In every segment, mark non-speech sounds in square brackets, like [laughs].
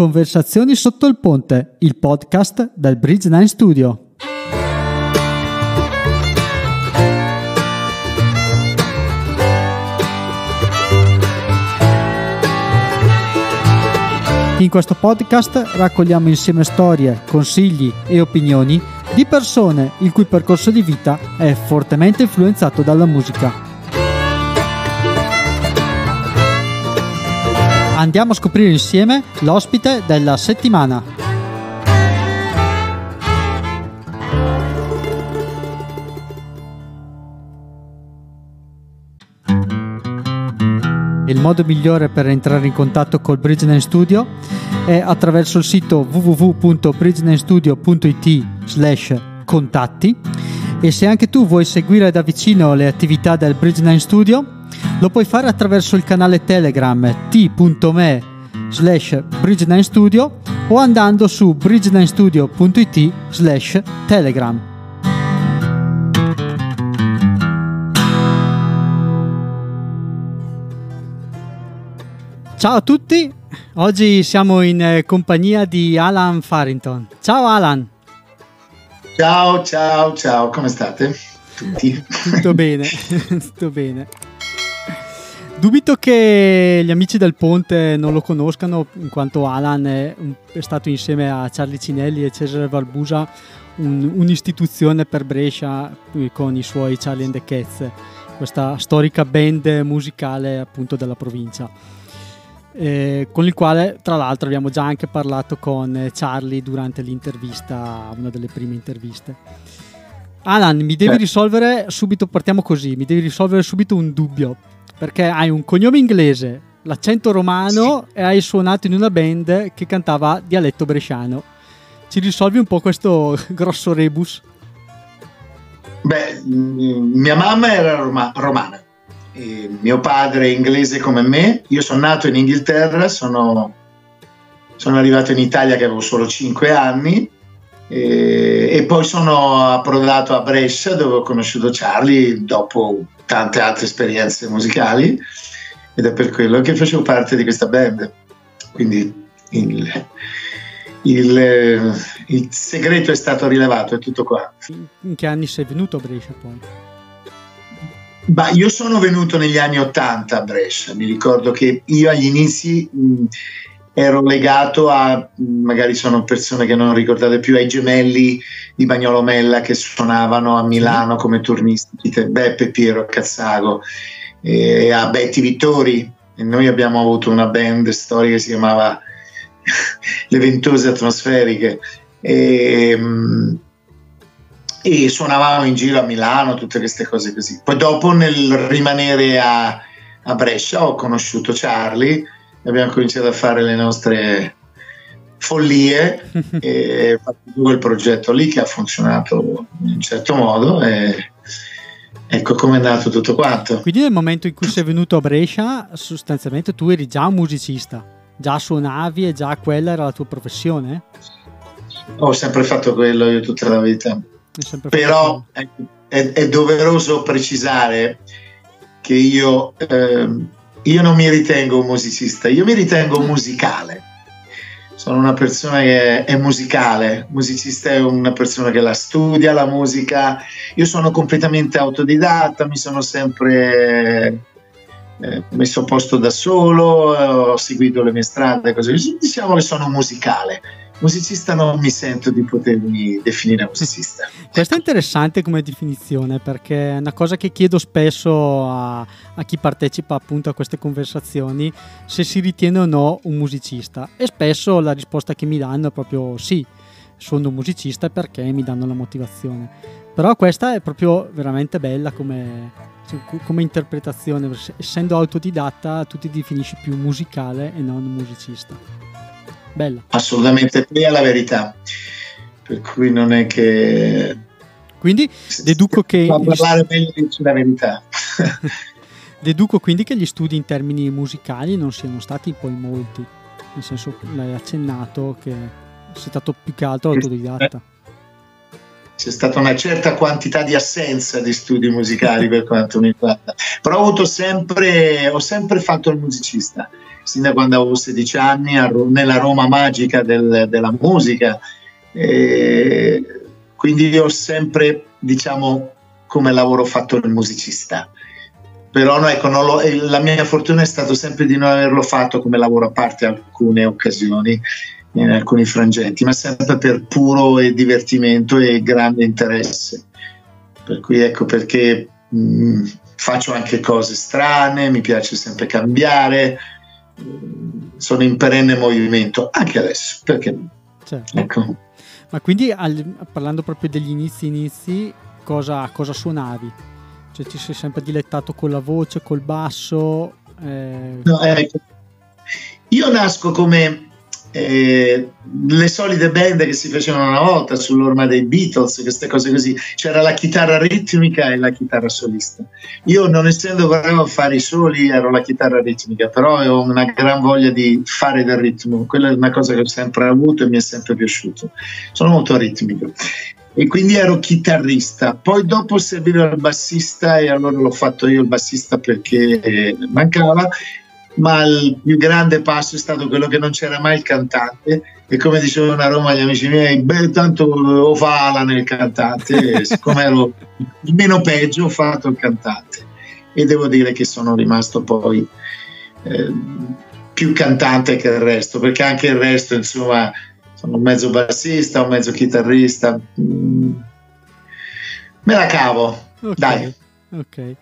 Conversazioni sotto il ponte, il podcast del Bridge 9 Studio. In questo podcast raccogliamo insieme storie, consigli e opinioni di persone il cui percorso di vita è fortemente influenzato dalla musica. Andiamo a scoprire insieme l'ospite della settimana. Il modo migliore per entrare in contatto col Bridgeline Studio è attraverso il sito www.bridgelandstudio.it slash contatti e se anche tu vuoi seguire da vicino le attività del Bridgeline Studio lo puoi fare attraverso il canale Telegram t.me slash bridge studio o andando su bridge slash telegram. Ciao a tutti, oggi siamo in eh, compagnia di Alan Farrington. Ciao Alan. Ciao, ciao, ciao, come state? Tutti? Tutto bene, [laughs] tutto bene. Dubito che gli amici del Ponte non lo conoscano, in quanto Alan è, è stato insieme a Charlie Cinelli e Cesare Valbusa un, un'istituzione per Brescia eh, con i suoi Charlie and the Cats, questa storica band musicale appunto della provincia. Eh, con il quale tra l'altro abbiamo già anche parlato con Charlie durante l'intervista, una delle prime interviste. Alan, mi devi risolvere subito, partiamo così, mi devi risolvere subito un dubbio perché hai un cognome inglese, l'accento romano sì. e hai suonato in una band che cantava dialetto bresciano. Ci risolvi un po' questo [laughs] grosso rebus? Beh, mia mamma era roma- romana, mio padre è inglese come me, io sono nato in Inghilterra, sono, sono arrivato in Italia che avevo solo 5 anni e, e poi sono approdato a Brescia dove ho conosciuto Charlie dopo tante altre esperienze musicali ed è per quello che facevo parte di questa band. Quindi il, il, il segreto è stato rilevato, è tutto qua. In che anni sei venuto a Brescia poi? Bah, io sono venuto negli anni Ottanta a Brescia, mi ricordo che io agli inizi mh, ero legato a, magari sono persone che non ricordate più, ai gemelli di Bagnolo Mella che suonavano a Milano come turnisti, Beppe, Piero, Cazzago, e a Betty Vittori. E noi abbiamo avuto una band storica che si chiamava [laughs] Le Ventose Atmosferiche. E, e suonavamo in giro a Milano, tutte queste cose così. Poi dopo nel rimanere a, a Brescia ho conosciuto Charlie abbiamo cominciato a fare le nostre follie [laughs] e fatto quel progetto lì che ha funzionato in un certo modo e ecco come è nato tutto quanto. Quindi nel momento in cui sei venuto a Brescia sostanzialmente tu eri già un musicista, già suonavi e già quella era la tua professione? Ho sempre fatto quello io tutta la vita. Però è, è, è, doveroso precisare che io eh, io non mi ritengo un musicista, io mi ritengo musicale. Sono una persona che è musicale, musicista è una persona che la studia la musica. Io sono completamente autodidatta, mi sono sempre eh, messo a posto da solo, ho seguito le mie strade, così. Diciamo che sono musicale musicista non mi sento di potermi definire musicista. [laughs] Questo è interessante come definizione perché è una cosa che chiedo spesso a, a, chi partecipa appunto a queste conversazioni se si ritiene o no un musicista e spesso la risposta che mi danno è proprio sì, sono un musicista perché mi danno la motivazione. Però questa è proprio veramente bella come, come interpretazione, essendo autodidatta tu ti definisci più musicale e non musicista. Bella. Assolutamente, qui è la verità. Per cui non è che... Quindi deduco che... Fa parlare meglio la verità. [laughs] deduco quindi che gli studi in termini musicali non siano stati poi molti. Nel senso, l'hai accennato che sei stato più che altro autodidatta. C'è stata una certa quantità di assenza di studi musicali per quanto mi riguarda, però ho avuto sempre, ho sempre fatto il musicista, sin da quando avevo 16 anni, nella Roma magica del, della musica. E quindi ho sempre, diciamo, come lavoro fatto il musicista. Però no, ecco, lo, la mia fortuna è stata sempre di non averlo fatto come lavoro a parte alcune occasioni in alcuni frangenti, ma sempre per puro divertimento e grande interesse. Per cui ecco perché mh, mm, faccio anche cose strane, mi piace sempre cambiare, mm, sono in perenne movimento, anche adesso, perché certo. ecco. Ma quindi al, parlando proprio degli inizi inizi, cosa, cosa suonavi? Cioè ti sei sempre dilettato con la voce, col basso? Eh... No, ecco. Io nasco come eh, le solite band che si facevano una volta sull'orma dei Beatles, queste cose così, c'era la chitarra ritmica e la chitarra solista. Io non essendo bravo a fare i soli ero la chitarra ritmica, però ho una gran voglia di fare del ritmo, quella è una cosa che ho sempre avuto e mi è sempre piaciuto. Sono molto ritmico e quindi ero chitarrista. Poi dopo serviva il bassista e allora l'ho fatto io il bassista perché mancava ma il più grande passo è stato quello che non c'era mai il cantante e come dicevano a Roma gli amici miei, beh tanto ho fala nel cantante, [laughs] siccome ero il meno peggio ho fatto il cantante e devo dire che sono rimasto poi eh, più cantante che il resto, perché anche il resto insomma sono un mezzo bassista, un mezzo chitarrista, mm, me la cavo, okay. dai. Ok.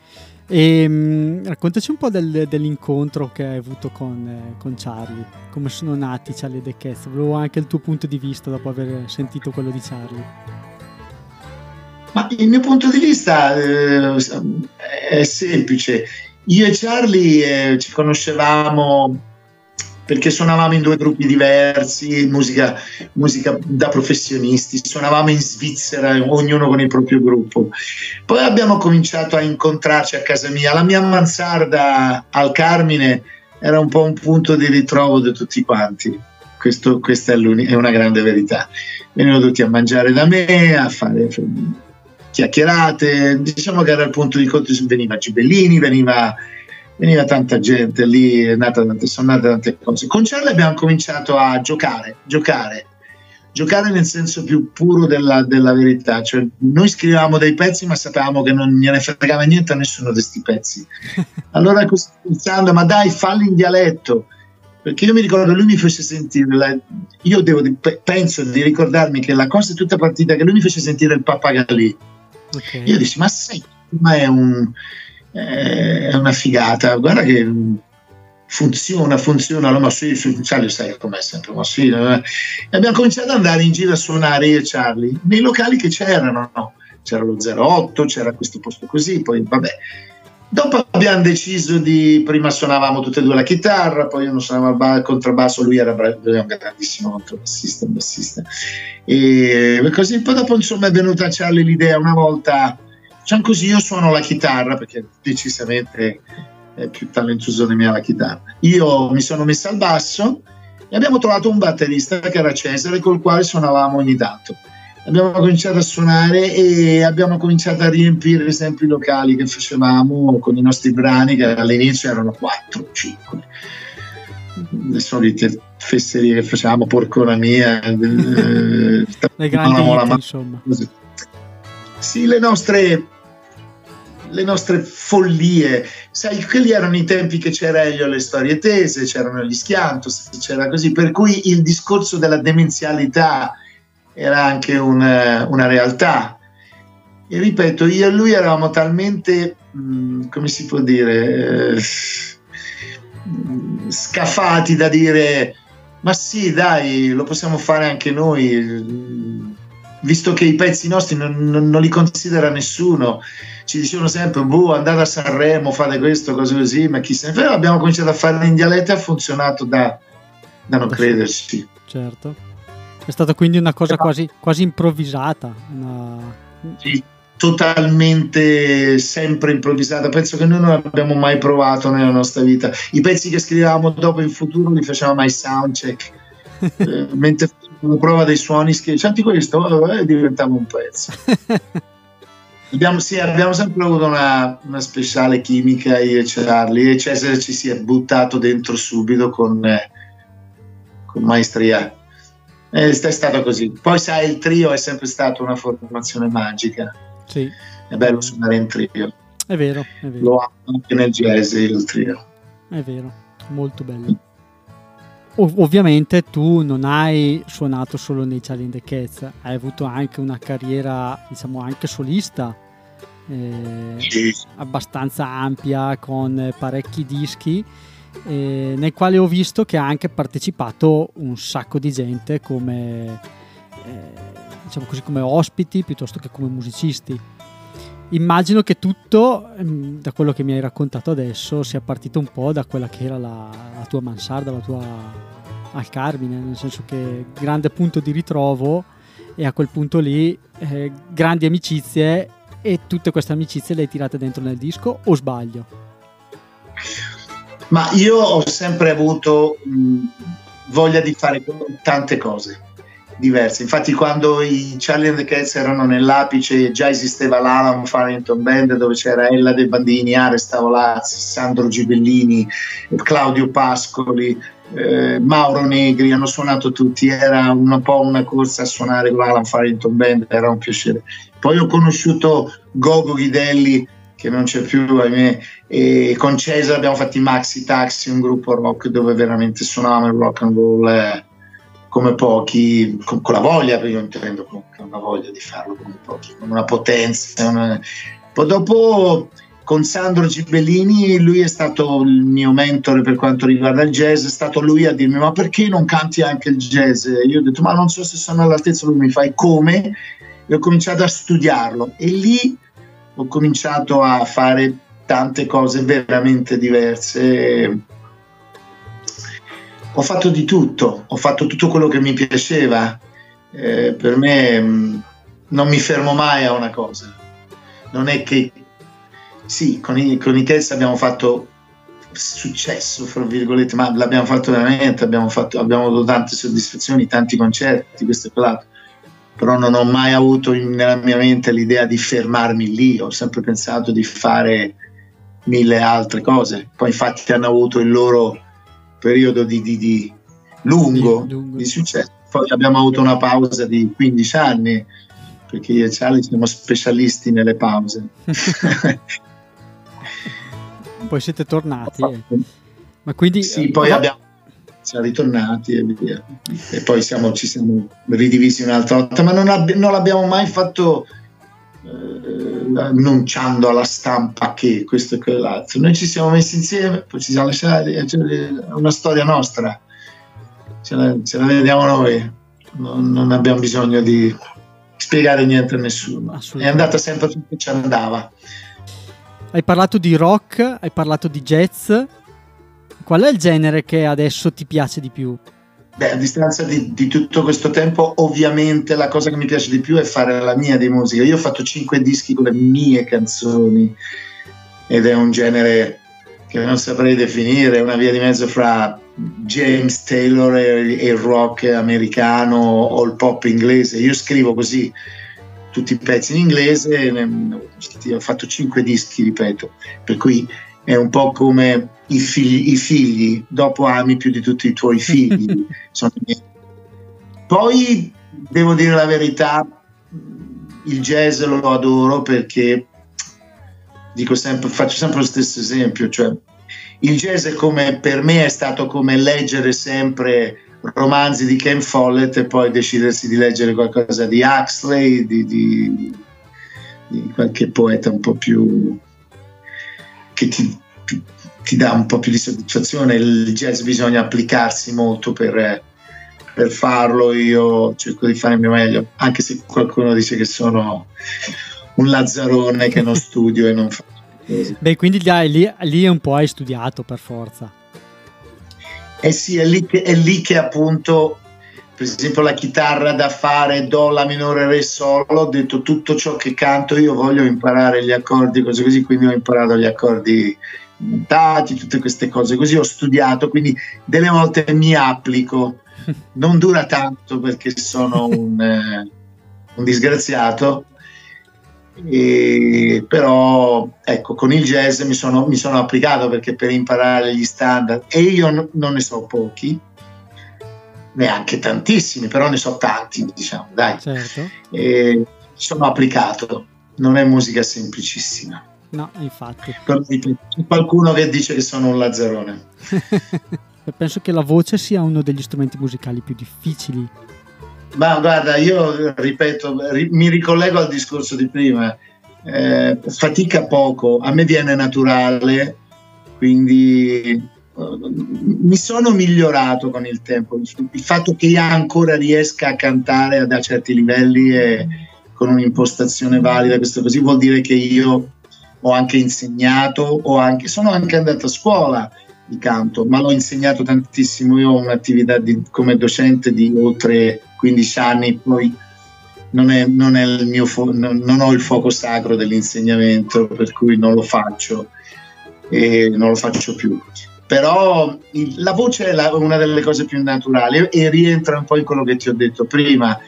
E, mh, raccontaci un po' del, dell'incontro che hai avuto con, eh, con, Charlie, come sono nati Charlie e The Cats, volevo anche il tuo punto di vista dopo aver sentito quello di Charlie. Ma il mio punto di vista eh, è semplice, io e Charlie eh, ci conoscevamo perché suonavamo in due gruppi diversi, musica, musica, da professionisti, suonavamo in Svizzera, ognuno con il proprio gruppo. Poi abbiamo cominciato a incontrarci a casa mia. La mia mansarda al Carmine era un po' un punto di ritrovo di tutti quanti. Questo, questa è, è, una grande verità. Venivano tutti a mangiare da me, a fare chiacchierate. Diciamo che era il punto di incontro. Veniva Gibellini, veniva veniva tanta gente lì, tante, sono nate tante cose. Con Charlie abbiamo cominciato a giocare, giocare, giocare nel senso più puro della, della verità, cioè noi scrivevamo dei pezzi ma sapevamo che non gliene fregava niente a nessuno di questi pezzi. [laughs] Allora pensando, ma dai, falli in dialetto, perché io mi ricordo lui mi fece sentire, la, io devo, penso di ricordarmi che la cosa è tutta partita che lui mi fece sentire il pappagalli. Okay. Io dissi, ma sai, ma è un è una figata. Guarda che funziona, funziona, no, ma sì, Charlie sai com'è sempre, ma sì. E abbiamo cominciato ad andare in giro a suonare io e Charlie nei locali che c'erano, no? c'era lo 08, c'era questo posto così, poi vabbè. Dopo abbiamo deciso di, prima suonavamo tutte e due la chitarra, poi uno suonava il contrabbasso, lui era bravo, un grandissimo contrabbassista, bassista. E così, poi dopo insomma è venuta a Charlie l'idea una volta Così, io suono la chitarra perché decisamente è più talentuoso di me la chitarra. Io mi sono messo al basso e abbiamo trovato un batterista che era Cesare col quale suonavamo ogni tanto. Abbiamo cominciato a suonare e abbiamo cominciato a riempire sempre i locali che facevamo con i nostri brani che all'inizio erano 4 5 le solite fesserie che facevamo porcona mia eh, [laughs] le grandi hit, insomma sì le nostre le nostre follie. Sai, quelli erano i tempi che c'era Elio le storie tese, c'erano gli schiantos, c'era così, per cui il discorso della demenzialità era anche una, una realtà. E ripeto, io e lui eravamo talmente, mh, mm, come si può dire, eh, scafati da dire, ma sì, dai, lo possiamo fare anche noi, visto che i pezzi nostri non, non, non li considera nessuno ci dicevano sempre, boh, andate a Sanremo, fate questo, cose così, ma chi se ne frega, abbiamo cominciato a fare in dialetto e ha funzionato da, da non crederci. Certo. È stata quindi una cosa quasi, quasi improvvisata. Una... Sì, totalmente sempre improvvisata. Penso che noi non abbiamo mai provato nella nostra vita. I pezzi che scrivevamo dopo in futuro li facevamo mai soundcheck. [laughs] eh, mentre la prova dei suoni, senti questo, e diventava un pezzo. [laughs] abbiamo, sì, abbiamo sempre avuto una, una, speciale chimica io e Charlie e Cesare ci si è buttato dentro subito con, eh, con maestria. è stato così. Poi sai, il trio è sempre stata una formazione magica. Sì. È bello suonare in trio. È vero, è vero. Lo amo anche nel jazz il trio. È vero, molto bello. Ov- ovviamente tu non hai suonato solo nei Charlie the Cats, hai avuto anche una carriera, diciamo, anche solista. Eh, sì. abbastanza ampia con parecchi dischi eh, nel quale ho visto che ha anche partecipato un sacco di gente come eh, diciamo così come ospiti piuttosto che come musicisti immagino che tutto, mm, da quello che mi hai raccontato adesso, sia partito un po' da quella che era la, la tua mansarda, la tua al Carmine, nel senso che grande punto di ritrovo e a quel punto lì eh, grandi amicizie e tutte queste amicizie le hai tirate dentro nel disco o sbaglio? Ma io ho sempre avuto mh, voglia di fare tante cose diverse. Infatti, quando i Charlie and the Cats erano nell'apice, già esisteva l'Alan Farrington Band dove c'era Ella De Bandini, Aresta Volazzi, Sandro Gibellini, Claudio Pascoli, eh, Mauro Negri. Hanno suonato tutti. Era un po' una corsa a suonare l'Alan Farrington Band, era un piacere. Poi ho conosciuto Gogo Ghidelli che non c'è più, ahimè, e con Cesare abbiamo fatto i Maxi Taxi, un gruppo rock dove veramente suonavamo il rock and roll. Eh, come pochi, con, con, la voglia, io intendo con, con la voglia di farlo come pochi, con una potenza. Una... Poi dopo con Sandro Gibellini, lui è stato il mio mentore per quanto riguarda il jazz, è stato lui a dirmi ma perché non canti anche il jazz? Io ho detto ma non so se sono all'altezza, lui mi fa e come? E ho cominciato a studiarlo e lì ho cominciato a fare tante cose veramente diverse ho fatto di tutto, ho fatto tutto quello che mi piaceva. Eh, per me mh, mm, non mi fermo mai a una cosa. Non è che sì, con i, con i Cats abbiamo fatto successo, fra virgolette, ma l'abbiamo fatto veramente, abbiamo, fatto, abbiamo avuto tante soddisfazioni, tanti concerti, questo e quell'altro. Però non ho mai avuto in, nella mia mente l'idea di fermarmi lì, ho sempre pensato di fare mille altre cose. Poi infatti hanno avuto il loro periodo di, di, di lungo, lungo, di successo. Poi abbiamo avuto una pausa di 15 anni, perché io e Charlie siamo specialisti nelle pause. [laughs] poi siete tornati. Eh. Ma quindi... Sì, poi abbiamo siamo ritornati e via. E poi siamo, ci siamo ridivisi un'altra volta, ma non, ab- non l'abbiamo mai fatto eh, annunciando alla stampa che questo e quell'altro. Noi ci siamo messi insieme, poi ci siamo lasciati, è una storia nostra, ce la, ce la vediamo noi, non, non, abbiamo bisogno di spiegare niente a nessuno. È andata sempre tutto ci andava. Hai parlato di rock, hai parlato di jazz. Qual è il genere che adesso ti piace di più? Beh, a distanza di, di, tutto questo tempo, ovviamente la cosa che mi piace di più è fare la mia di musica. Io ho fatto cinque dischi con le mie canzoni ed è un genere che non saprei definire, una via di mezzo fra James Taylor e, il rock americano o il pop inglese. Io scrivo così tutti i pezzi in inglese, ho fatto cinque dischi, ripeto, per cui è un po' come i figli, i figli, dopo ami più di tutti i tuoi figli. [laughs] Poi devo dire la verità, il jazz lo adoro perché dico sempre, faccio sempre lo stesso esempio, cioè il jazz come per me è stato come leggere sempre romanzi di Ken Follett e poi decidersi di leggere qualcosa di Huxley, di, di, di qualche poeta un po' più che ti, ti, dà un po' più di soddisfazione. Il jazz bisogna applicarsi molto per, per farlo. Io cerco di fare il mio meglio, anche se qualcuno dice che sono un lazzarone che non [laughs] studio e non faccio. Beh, quindi lì, lì un po' hai studiato per forza. Eh sì, è lì che, è lì che appunto per esempio la chitarra da fare do la minore re solo ho detto tutto ciò che canto io voglio imparare gli accordi cose così quindi ho imparato gli accordi montati tutte queste cose così ho studiato quindi delle volte mi applico [laughs] non dura tanto perché sono un, [laughs] eh, un disgraziato, e, però ecco, con il jazz mi sono, mi sono, applicato perché per imparare gli standard, e io n- non ne so pochi, neanche tantissimi, però ne so tanti, diciamo, dai. Certo. E sono applicato, non è musica semplicissima. No, infatti. C'è qualcuno che dice che sono un lazzarone. [laughs] Penso che la voce sia uno degli strumenti musicali più difficili. Ma guarda, io ripeto, ri- mi ricollego al discorso di prima. Eh, fatica poco, a me viene naturale, quindi mi sono migliorato con il tempo. Il fatto che io ancora riesca a cantare a certi livelli e con un'impostazione valida, questo così vuol dire che io ho anche insegnato, ho anche, sono anche andato a scuola di canto, ma l'ho insegnato tantissimo. Io ho un'attività di, come docente di oltre 15 anni, poi non, è, non, è il mio fo- non, ho il fuoco sacro dell'insegnamento, per cui non lo faccio e non lo faccio più però la voce è la, una delle cose più naturali e rientra un po' in quello che ti ho detto prima,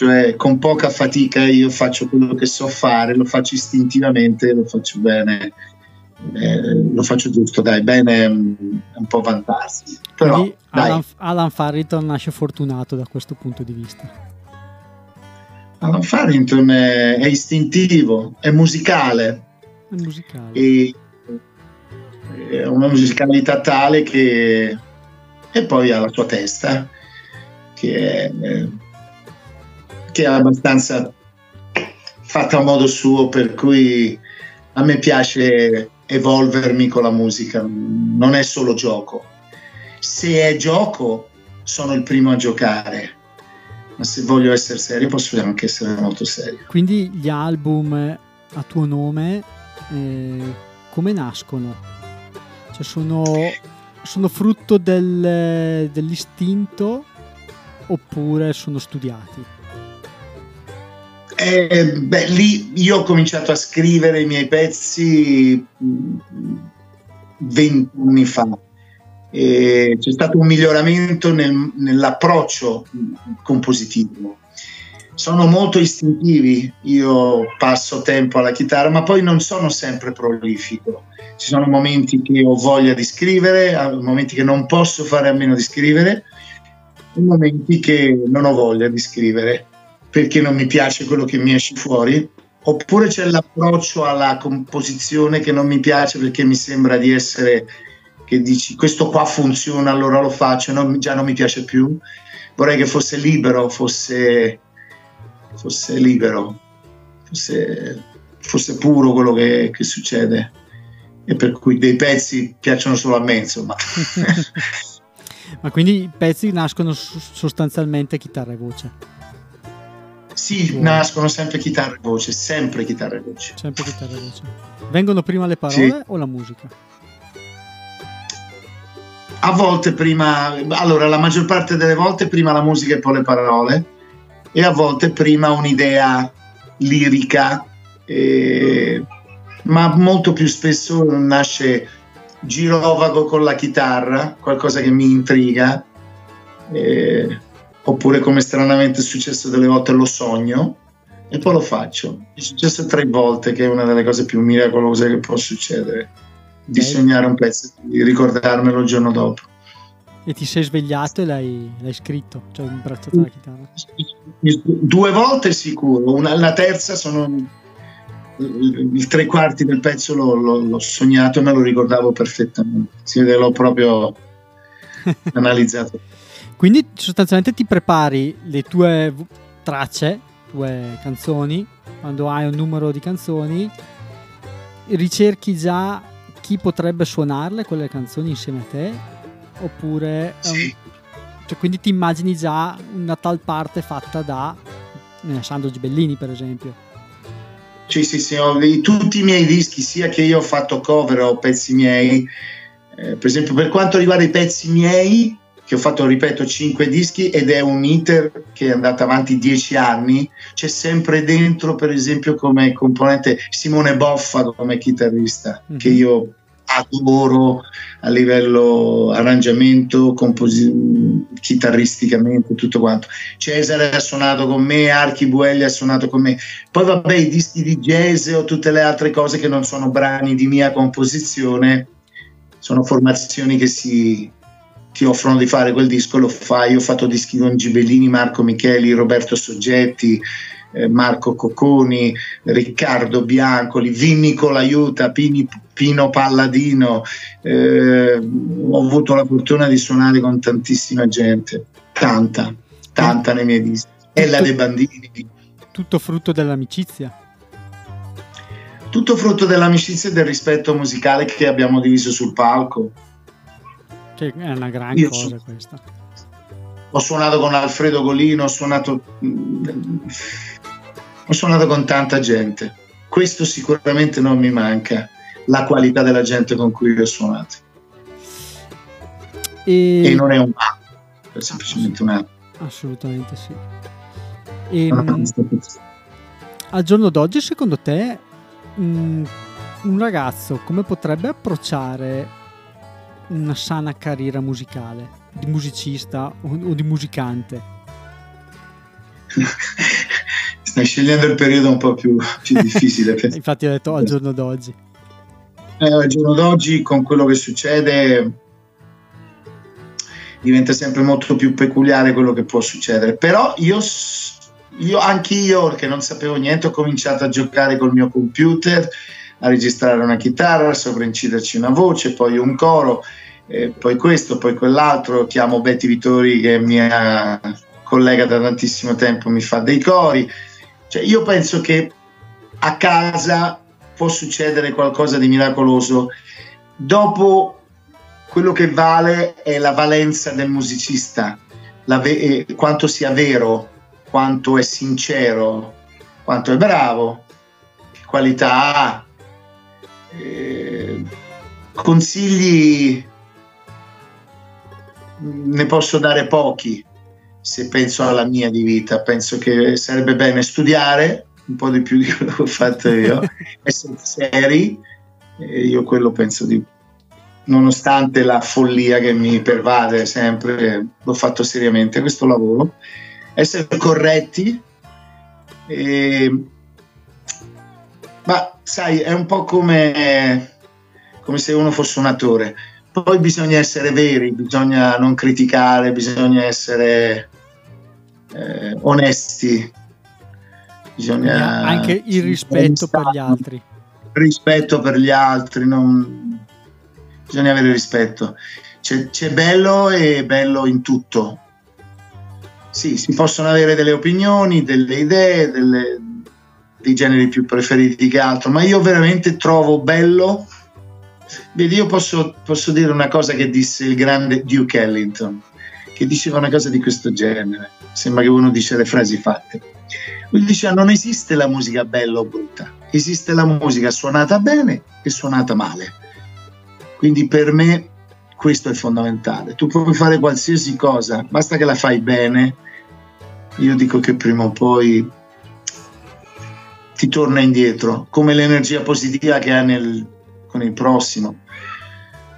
cioè con poca fatica io faccio quello che so fare, lo faccio istintivamente, lo faccio bene, eh, lo faccio giusto, dai, bene un po' vantarsi. Però, Quindi Alan, Alan Farrington nasce fortunato da questo punto di vista. Alan Farrington è, è istintivo, è musicale. È musicale. E una musicalità tale che e poi ha la sua testa che è, che è abbastanza fatta a modo suo per cui a me piace evolvermi con la musica non è solo gioco se è gioco sono il primo a giocare ma se voglio essere serio posso anche essere molto serio quindi gli album a tuo nome eh, come nascono? Cioè sono, sono frutto del, dell'istinto oppure sono studiati? Eh, beh, lì io ho cominciato a scrivere i miei pezzi 20 anni fa. E c'è stato un miglioramento nel, nell'approccio compositivo. Sono molto istintivi, io passo tempo alla chitarra, ma poi non sono sempre prolifico ci sono momenti che ho voglia di scrivere, momenti che non posso fare a meno di scrivere, e momenti che non ho voglia di scrivere perché non mi piace quello che mi esce fuori, oppure c'è l'approccio alla composizione che non mi piace perché mi sembra di essere che dici questo qua funziona allora lo faccio, no, già non mi piace più, vorrei che fosse libero, fosse, fosse libero, fosse, fosse puro quello che, che succede e per cui dei pezzi piacciono solo a me, insomma. [laughs] Ma quindi i pezzi nascono sostanzialmente chitarra e voce? Sì, oh. nascono sempre chitarra e voce, sempre chitarra e voce. Sempre chitarra e voce. Vengono prima le parole sì. o la musica? A volte prima, allora la maggior parte delle volte prima la musica e poi le parole e a volte prima un'idea lirica e ma molto più spesso nasce girovago con la chitarra, qualcosa che mi intriga, eh, oppure come stranamente è successo delle volte lo sogno e poi lo faccio. È successo tre volte, che è una delle cose più miracolose che può succedere, di okay. sognare un pezzo, di ricordarmelo il giorno dopo. E ti sei svegliato e l'hai, l'hai scritto, cioè imbracciato la chitarra? Due volte sicuro, una, la terza sono il tre quarti del pezzo l'ho, l'ho, l'ho sognato e me lo ricordavo perfettamente. Sì, l'ho proprio [laughs] analizzato. Quindi sostanzialmente ti prepari le tue tracce, tue canzoni, quando hai un numero di canzoni, ricerchi già chi potrebbe suonarle quelle canzoni insieme a te, oppure... Sì. Um, cioè, quindi ti immagini già una tal parte fatta da eh, Sandro Gibellini, per esempio. Sì, sì, sì, ho, tutti i miei dischi, sia che io ho fatto cover o pezzi miei, eh, per esempio per quanto riguarda i pezzi miei, che ho fatto, ripeto, cinque dischi ed è un iter che è andato avanti dieci anni, c'è sempre dentro, per esempio, come componente Simone Boffa come chitarrista, mm-hmm. che io adoro a livello arrangiamento, composi- chitarristicamente, tutto quanto. Cesare ha suonato con me, Archi Buelli ha suonato con me. Poi vabbè, i dischi di jazz o tutte le altre cose che non sono brani di mia composizione, sono formazioni che si, ti offrono di fare quel disco, lo fai. Io ho fatto dischi con Gibellini, Marco Micheli, Roberto Soggetti, eh, Marco Cocconi, Riccardo Biancoli, Vinnico L'Aiuta, Pini, Pino Palladino. Eh, ho avuto la fortuna di suonare con tantissima gente, tanta, tanta nei miei dischi. Ella De Bandini. Tutto frutto dell'amicizia tutto frutto dell'amicizia e del rispetto musicale che abbiamo diviso sul palco. Che è una gran Io cosa so, questa. Ho suonato con Alfredo Golino, ho suonato, ho suonato con tanta gente. Questo sicuramente non mi manca, la qualità della gente con cui ho suonato. E, e non è un ma, è semplicemente un altro. Assolutamente sì. E, mh, al giorno d'oggi, secondo te, mh, un ragazzo come potrebbe approcciare una sana carriera musicale, di musicista o, o di musicante? [laughs] Stai scegliendo il periodo un po' più, più difficile. [laughs] Infatti ho detto al giorno d'oggi. Eh, al giorno d'oggi con quello che succede diventa sempre molto più peculiare quello che può succedere. Però io, io anch'io, che non sapevo niente, ho cominciato a giocare col mio computer a registrare una chitarra, a sovrainciderci una voce, poi un coro, eh, poi questo, poi quell'altro. Chiamo Betty Vittori, che è mia collega da tantissimo tempo, mi fa dei cori. Cioè, io penso che a casa può succedere qualcosa di miracoloso. Dopo quello che vale è la valenza del musicista, ve- eh, quanto sia vero, quanto è sincero, quanto è bravo, che qualità ha eh, consigli ne posso dare pochi se penso alla mia di vita. Penso che sarebbe bene studiare un po' di più di quello che ho fatto io, [laughs] essere seri, e io quello penso di nonostante la follia che mi pervade sempre, l'ho fatto seriamente questo lavoro, essere corretti. E, ma sai, è un po' come, come se uno fosse un attore. Poi bisogna essere veri, bisogna non criticare, bisogna essere eh, onesti. Bisogna anche il rispetto per gli altri. Rispetto per gli altri, non... bisogna avere rispetto. C'è, c'è bello e bello in tutto. Sì, si possono avere delle opinioni, delle idee, delle, dei generi più preferiti che altro, ma io veramente trovo bello. Vedi, io posso, posso dire una cosa che disse il grande Duke Ellington, che diceva una cosa di questo genere. Sembra che uno dice le frasi fatte. Lui diceva: Non esiste la musica bella o brutta, esiste la musica suonata bene e suonata male. Quindi per me questo è fondamentale. Tu puoi fare qualsiasi cosa, basta che la fai bene. Io dico che prima o poi ti torna indietro, come l'energia positiva che hai nel, con il prossimo.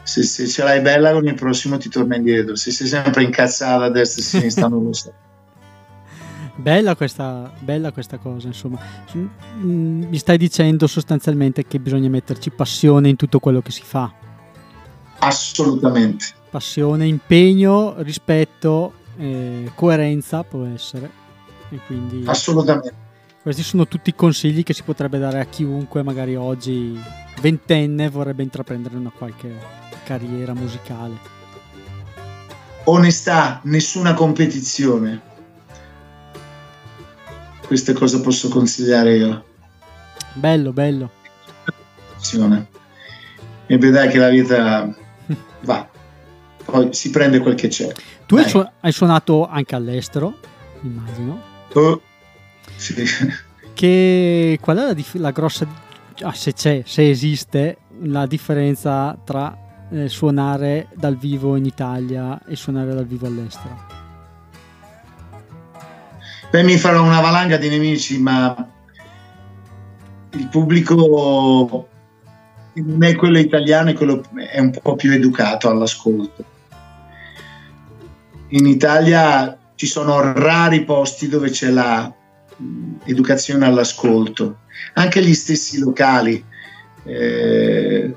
Se, se, ce l'hai bella con il prossimo ti torna indietro, se sei sempre incazzata a destra e a sinistra non lo so. [laughs] Bella questa, bella questa cosa, insomma. Mm, mi stai dicendo sostanzialmente che bisogna metterci passione in tutto quello che si fa. Assolutamente. Passione, impegno, rispetto, eh, coerenza può essere. E quindi... Assolutamente. Questi sono tutti consigli che si potrebbe dare a chiunque magari oggi ventenne vorrebbe intraprendere una qualche carriera musicale. Onestà, nessuna competizione. Queste cose posso consigliare io. Bello, bello. E vedrai che la vita [laughs] va. Poi si prende quel che c'è. Tu hai suonato anche all'estero, immagino. Oh sì. Che, qual è la, dif- la grossa, ah, se c'è, se esiste, la differenza tra eh, suonare dal vivo in Italia e suonare dal vivo all'estero? Beh, mi farò una valanga di nemici, ma il pubblico non è quello italiano, è, quello, è un po' più educato all'ascolto. In Italia ci sono rari posti dove c'è l'educazione all'ascolto, anche gli stessi locali. Eh,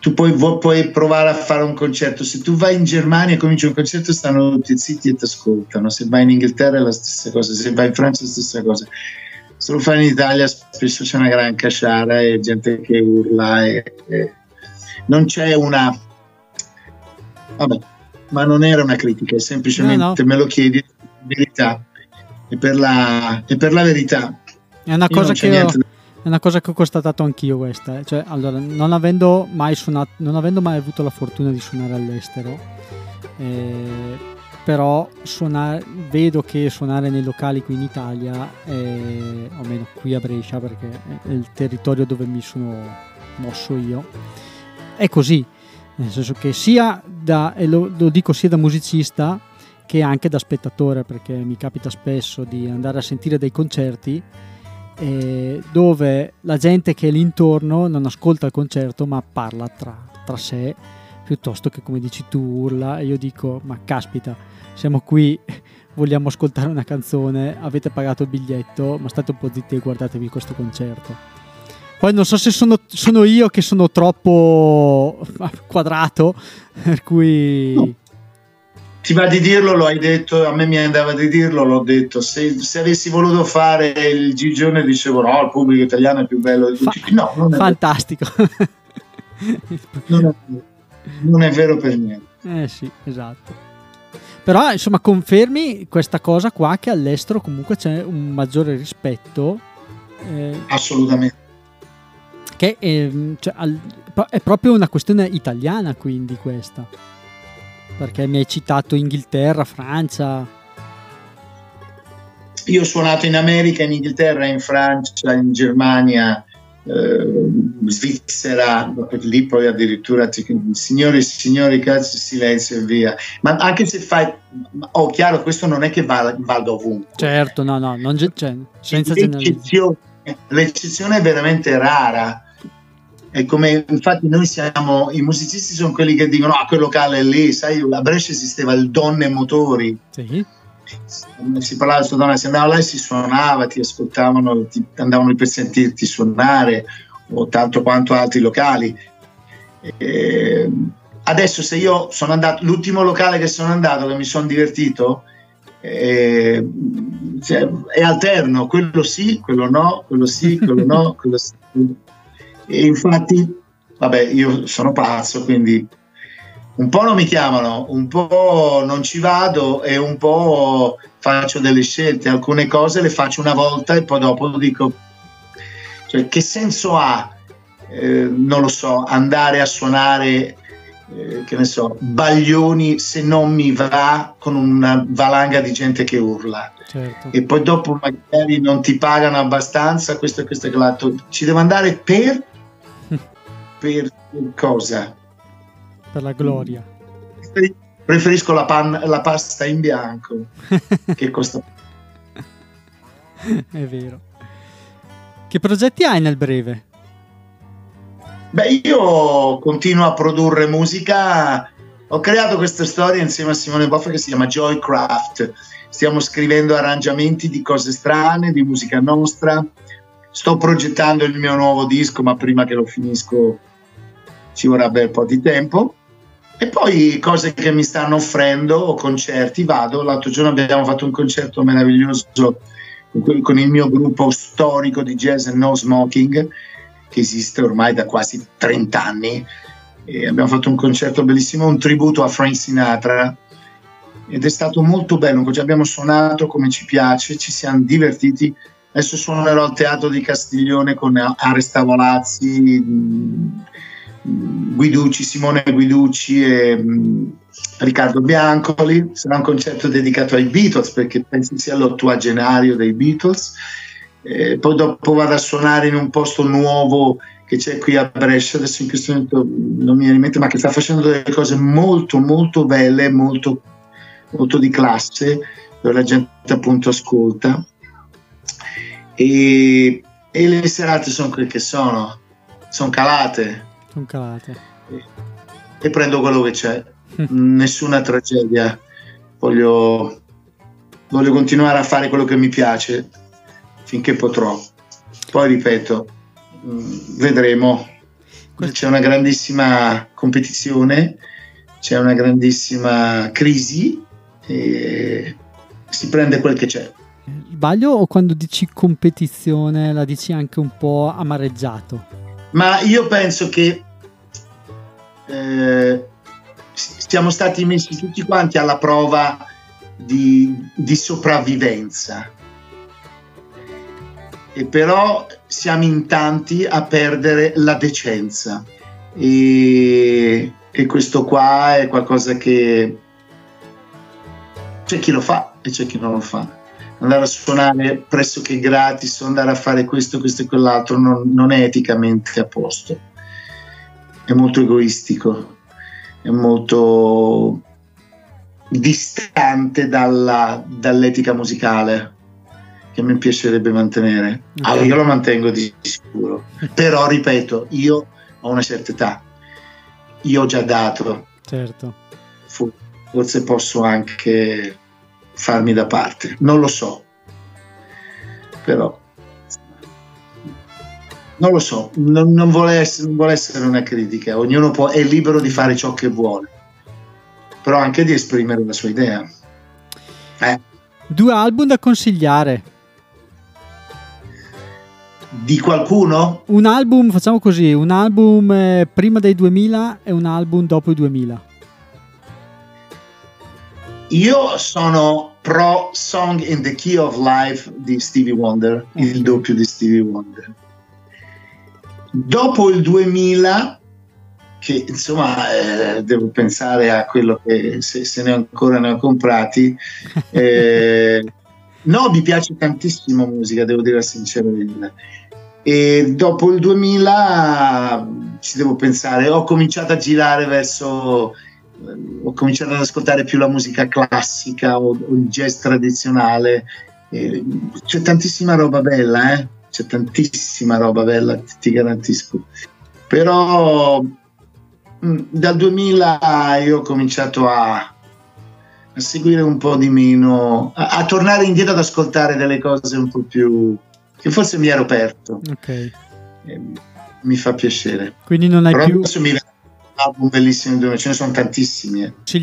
tu puoi, puoi, provare a fare un concerto. Se tu vai in Germania e cominci un concerto, stanno tutti zitti e ti ascoltano. Se vai in Inghilterra è la stessa cosa, se vai in Francia è la stessa cosa. Se lo fai in Italia spesso c'è una gran casciara e gente che urla e, e non c'è una... Vabbè, ma non era una critica, è semplicemente no, no. me lo chiedi, verità. E per la, e per la verità. È una cosa che io, è una cosa che ho constatato anch'io questa, eh. cioè, allora, non avendo mai suonato, non avendo mai avuto la fortuna di suonare all'estero, eh, però suonare, vedo che suonare nei locali qui in Italia, eh, o meno qui a Brescia, perché è il territorio dove mi sono mosso io, è così, nel senso che sia da, e lo, lo dico sia da musicista che anche da spettatore, perché mi capita spesso di andare a sentire dei concerti eh, dove la gente che è lì intorno non ascolta il concerto ma parla tra, tra sé piuttosto che come dici tu urla. E io dico ma caspita siamo qui [laughs] vogliamo ascoltare una canzone avete pagato il biglietto ma state un po' zitti e guardatevi questo concerto. Poi non so se sono, sono io che sono troppo [laughs] quadrato per cui no ti va di dirlo, lo hai detto, a me mi andava di dirlo, l'ho detto. Se, se avessi voluto fare il Gigione dicevo no, il pubblico italiano è più bello di tutti. No, non è fantastico. [laughs] non, è, non è vero per niente. Eh sì, esatto. Però insomma confermi questa cosa qua che all'estero comunque c'è un maggiore rispetto. Eh, Assolutamente. Che è, cioè, al, è proprio una questione italiana quindi questa perché mi hai citato Inghilterra, Francia. Io ho suonato in America, in Inghilterra, in Francia, in Germania, eh, Svizzera, lì poi addirittura signori, signori, cazzo, silenzio e via. Ma anche se fai, oh chiaro, questo non è che valga ovunque. Certo, no, no, non, cioè, senza l'eccezione, l'eccezione è veramente rara è come infatti noi siamo i musicisti sono quelli che dicono ah quel locale è lì sai a Brescia esisteva il Donne Motori. Sì. si parlava di donna si andava là e si suonava ti ascoltavano ti andavano per sentirti suonare o tanto quanto altri locali. E adesso se io sono andato l'ultimo locale che sono andato che mi sono divertito è, cioè, è alterno quello sì quello no quello sì quello no [laughs] quello sì e infatti, vabbè, io sono pazzo, quindi un po' non mi chiamano, un po' non ci vado e un po' faccio delle scelte. Alcune cose le faccio una volta e poi dopo dico, cioè, che senso ha, eh, non lo so, andare a suonare, eh, che ne so, baglioni se non mi va con una valanga di gente che urla. Certo. E poi dopo magari non ti pagano abbastanza, questo e questo e quell'altro. Ci devo andare per per cosa? Per la gloria. Preferisco la, pan, la pasta in bianco [laughs] che costa. È vero. Che progetti hai nel breve? Beh, io continuo a produrre musica. Ho creato questa storia insieme a Simone Boffa che si chiama Joycraft. Stiamo scrivendo arrangiamenti di cose strane, di musica nostra. Sto progettando il mio nuovo disco, ma prima che lo finisco ci vorrebbe un po' di tempo. E poi cose che mi stanno offrendo, concerti, vado. L'altro giorno abbiamo fatto un concerto meraviglioso con il mio gruppo storico di jazz No Smoking, che esiste ormai da quasi 30 anni. E abbiamo fatto un concerto bellissimo, un tributo a Frank Sinatra. Ed è stato molto bello, abbiamo suonato come ci piace, ci siamo divertiti. Adesso suonerò al Teatro di Castiglione con Aresta Volazzi, Guiducci, Simone Guiducci e um, Riccardo Biancoli. Sarà un concerto dedicato ai Beatles perché penso sia l'ottuagenario dei Beatles. Eh, poi dopo vado a suonare in un posto nuovo che c'è qui a Brescia, adesso in questo momento non mi viene in mente, ma che sta facendo delle cose molto molto belle, molto, molto di classe, dove la gente appunto ascolta. E, e le serate sono quelle che sono sono calate. Sono calate. E, e, prendo quello che c'è. [laughs] Nessuna tragedia. Voglio, voglio continuare a fare quello che mi piace finché potrò. Poi ripeto, mm, vedremo. C'è una grandissima competizione, c'è una grandissima crisi e si prende quel che c'è. Sbaglio o quando dici competizione la dici anche un po' amareggiato? Ma io penso che eh, siamo stati messi tutti quanti alla prova di, di sopravvivenza. E però siamo in tanti a perdere la decenza. E, e questo qua è qualcosa che c'è chi lo fa e c'è chi non lo fa. Andare a suonare pressoché gratis, andare a fare questo, questo e quell'altro non, non è eticamente a posto. È molto egoistico, è molto distante dalla, dall'etica musicale che me piacerebbe mantenere. Allora, io lo mantengo di sicuro, però ripeto, io ho una certa età, io ho già dato. Certo. Forse posso anche farmi da parte, non lo so, però non lo so, non, non, vuole essere, non, vuole essere, una critica, ognuno può, è libero di fare ciò che vuole, però anche di esprimere la sua idea. Eh. Due album da consigliare. Di qualcuno? Un album, facciamo così, un album eh, prima dei 2000 e un album dopo i 2000. Io sono pro Song in the Key of Life di Stevie Wonder, okay. il doppio di Stevie Wonder. Dopo il 2000, che insomma eh, devo pensare a quello che se, se ne ho ancora ne ho comprati. [laughs] Eh, no, mi piace tantissimo musica, devo dire la sincera verità. E dopo il 2000 ci devo pensare, ho cominciato a girare verso ho cominciato ad ascoltare più la musica classica o, o il jazz tradizionale. Eh, c'è tantissima roba bella, eh? C'è tantissima roba bella, ti, ti garantisco. Però mh, mm, dal 2000 io ho cominciato a, a seguire un po' di meno, a, a, tornare indietro ad ascoltare delle cose un po' più che forse mi ero aperto. Ok. Mi fa piacere. Quindi non hai Però più... Adesso mi album bellissimi ce ne sono tantissimi. Eh. Sì.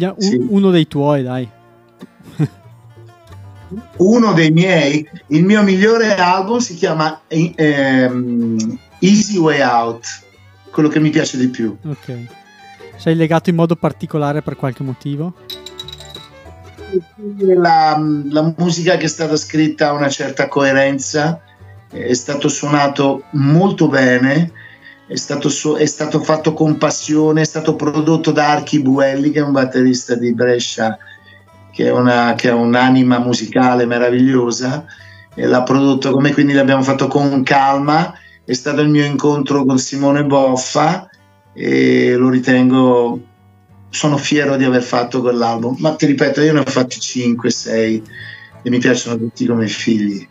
uno dei tuoi, dai. [laughs] uno dei miei, il mio migliore album si chiama ehm, Easy Way Out, quello che mi piace di più. Ok. Sei legato in modo particolare per qualche motivo? La, la musica che è stata scritta ha una certa coerenza, è stato suonato molto bene è stato, so, è stato, fatto con passione, è stato prodotto da Archi Buelli, che è un batterista di Brescia, che, una, che ha un'anima musicale meravigliosa, e l'ha prodotto come quindi l'abbiamo fatto con calma. È stato il mio incontro con Simone Boffa e lo ritengo, sono fiero di aver fatto quell'album. Ma ti ripeto, io ne ho fatti 5, 6 e mi piacciono tutti come figli.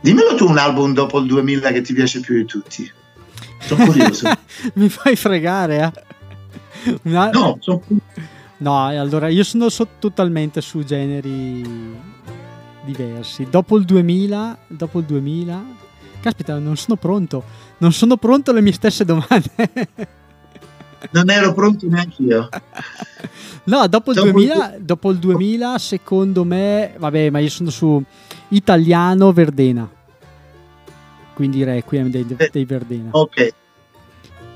Dimmelo tu un album dopo il 2000 che ti piace più di tutti. Sono [laughs] curioso. Mi fai fregare, eh? Una... No, sono No, allora io sono so- totalmente su generi diversi. Dopo il 2000, dopo il 2000, caspita, non sono pronto. Non sono pronto alle mie stesse domande. [laughs] non ero pronto neanche io. No, dopo il, dopo 2000, il... dopo il 2000, secondo me, vabbè, ma io sono su italiano Verdena quindi Requiem dei, eh, dei Verdena. Ok.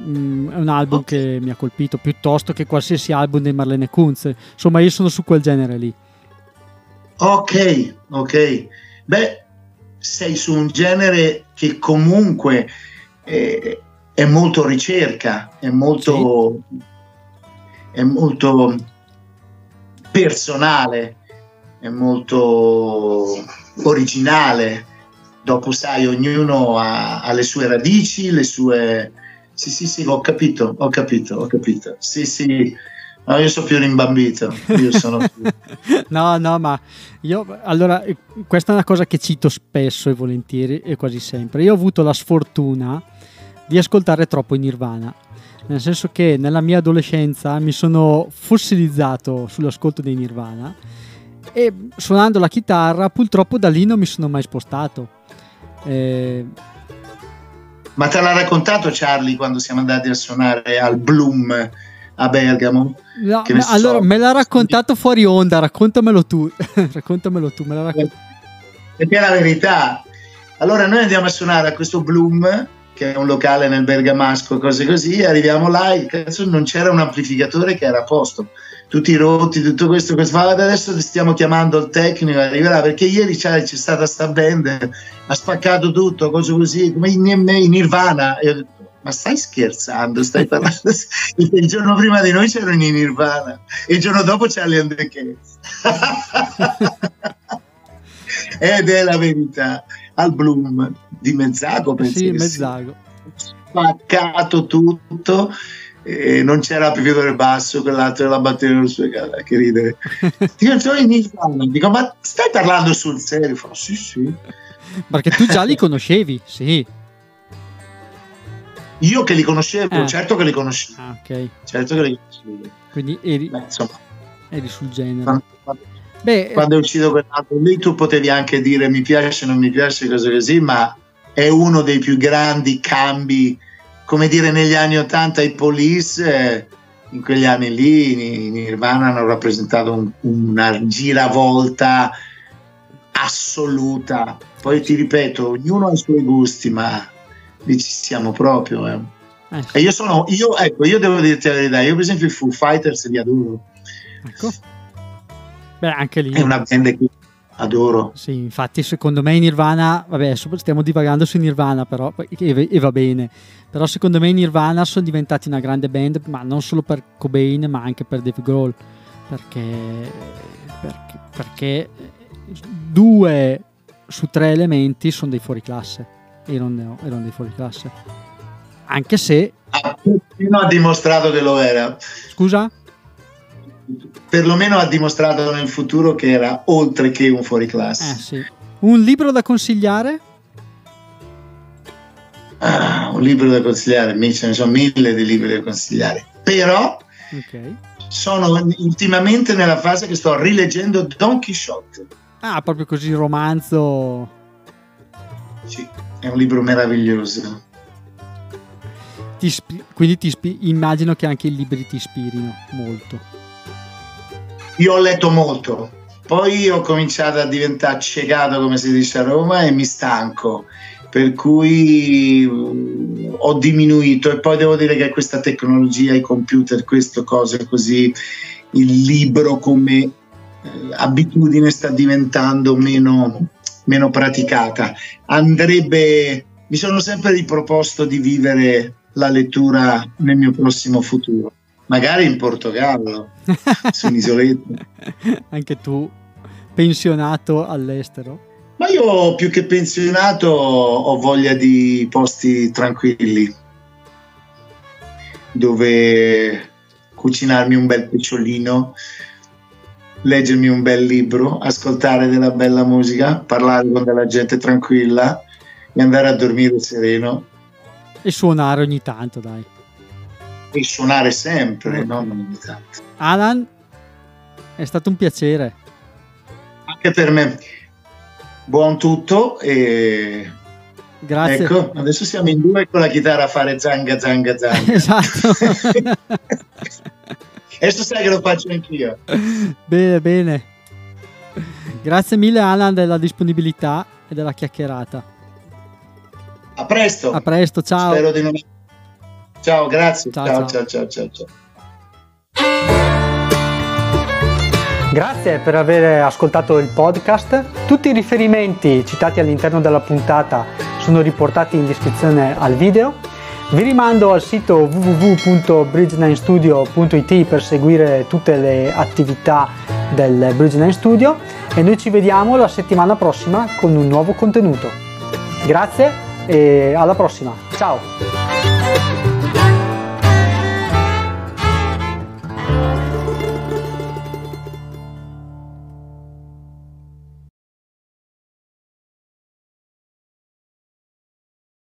Mm, è un album okay. che mi ha colpito piuttosto che qualsiasi album di Marlene Kunz. Insomma, io sono su quel genere lì. Ok, ok. Beh, sei su un genere che comunque è, è molto ricerca, è molto, sì. è molto personale, è molto originale dopo sai, ognuno ha, ha, le sue radici, le sue... Sì, sì, sì, ho capito, ho capito, ho capito. Sì, sì, no, io sono più rimbambito. Io sono [laughs] più... no, no, ma io... Allora, questa è una cosa che cito spesso e volentieri e quasi sempre. Io ho avuto la sfortuna di ascoltare troppo in Nirvana. Nel senso che nella mia adolescenza mi sono fossilizzato sull'ascolto dei Nirvana e suonando la chitarra purtroppo da lì non mi sono mai spostato. Eh... Ma te l'ha raccontato Charlie quando siamo andati a suonare al Bloom a Bergamo? No, allora so. me l'ha raccontato fuori onda, raccontamelo tu. [laughs] raccontamelo tu, me l'ha raccontato. Perché è la verità. Allora noi andiamo a suonare a questo Bloom che è un locale nel Bergamasco, cose così, arriviamo là e cazzo, non c'era un amplificatore che era a posto, tutti rotti, tutto questo, questo adesso stiamo chiamando il tecnico, arriverà, perché ieri c'è, c'è stata sta band, ha spaccato tutto, cose così, come in, in Nirvana, e ho detto, ma stai scherzando, stai parlando? [laughs] il giorno prima di noi c'erano in Nirvana, e il giorno dopo c'è and the. [laughs] Ed è la verità al Bloom di Mezzago, penso sì, Mezzago. Spaccato tutto e non c'era l'amplificatore basso, quell'altro la batteria non sue che ridere. [laughs] Dico, sono dico, ma stai parlando sul serio? Fa, sì, sì. Perché tu già li [laughs] conoscevi, sì. Io che li conoscevo, eh. certo che li conoscevo. Ah, ok. Certo che li conoscevo. Quindi eri, Beh, insomma, eri sul genere. Quando, quando Beh, quando è uscito quell'album lì tu potevi anche dire mi piace, non mi piace, cose così, ma è uno dei più grandi cambi, come dire negli anni 80 i Police, eh, in quegli anni lì in Nirvana hanno rappresentato un, una giravolta assoluta. Poi ti ripeto, ognuno ha i suoi gusti, ma lì ci siamo proprio. Eh. Eh. E io sono, io, ecco, io devo dirti la verità, io per esempio i Foo Fighters li adoro. Ecco Beh, anche lì. È una band che adoro. Sì, infatti, secondo me Nirvana, vabbè, stiamo divagando su Nirvana, però, e, e, va bene. Però secondo me Nirvana sono diventati una grande band, ma non solo per Cobain, ma anche per Dave Grohl. Perché, perché, perché due su tre elementi sono dei fuoriclasse. Erano, erano dei fuoriclasse. Anche se. Fino ha dimostrato che lo era. Scusa? Perlomeno ha dimostrato nel futuro che era oltre che un fuoriclasse. Eh, sì. Un libro da consigliare? Ah, un libro da consigliare, ce ne sono mille di libri da consigliare, però okay. sono ultimamente nella fase che sto rileggendo Don Quixote. Ah, proprio così romanzo. Sì, è un libro meraviglioso. Ti spi- quindi ti spi- immagino che anche i libri ti ispirino molto. Io ho letto molto, poi ho cominciato a diventare ciecato, come si dice a Roma, e mi stanco. Per cui uh, ho diminuito e poi devo dire che questa tecnologia, i computer, questo, cose così, il libro come eh, abitudine sta diventando meno, meno praticata. Andrebbe, mi sono sempre riproposto di vivere la lettura nel mio prossimo futuro magari in Portogallo, [laughs] su un'isoletta. Anche tu, pensionato all'estero? Ma io più che pensionato ho voglia di posti tranquilli, dove cucinarmi un bel picciolino, leggermi un bel libro, ascoltare della bella musica, parlare con della gente tranquilla e andare a dormire sereno. E suonare ogni tanto, dai e suonare sempre, non ogni tanto. Alan, è stato un piacere. Anche per me. Buon tutto e Grazie. Ecco, adesso siamo in due con la chitarra a fare zanga zanga zanga. [laughs] esatto. [laughs] adesso sai che lo faccio anch'io. Bene, bene. Grazie mille Alan della disponibilità e della chiacchierata. A presto. A presto, ciao. Spero di non Ciao, grazie. Ciao, ciao, ciao, ciao, ciao. ciao. Grazie per aver ascoltato il podcast. Tutti i riferimenti citati all'interno della puntata sono riportati in descrizione al video. Vi rimando al sito www.bridge9studio.it per seguire tutte le attività del Bridge9 Studio e noi ci vediamo la settimana prossima con un nuovo contenuto. Grazie e alla prossima. Ciao!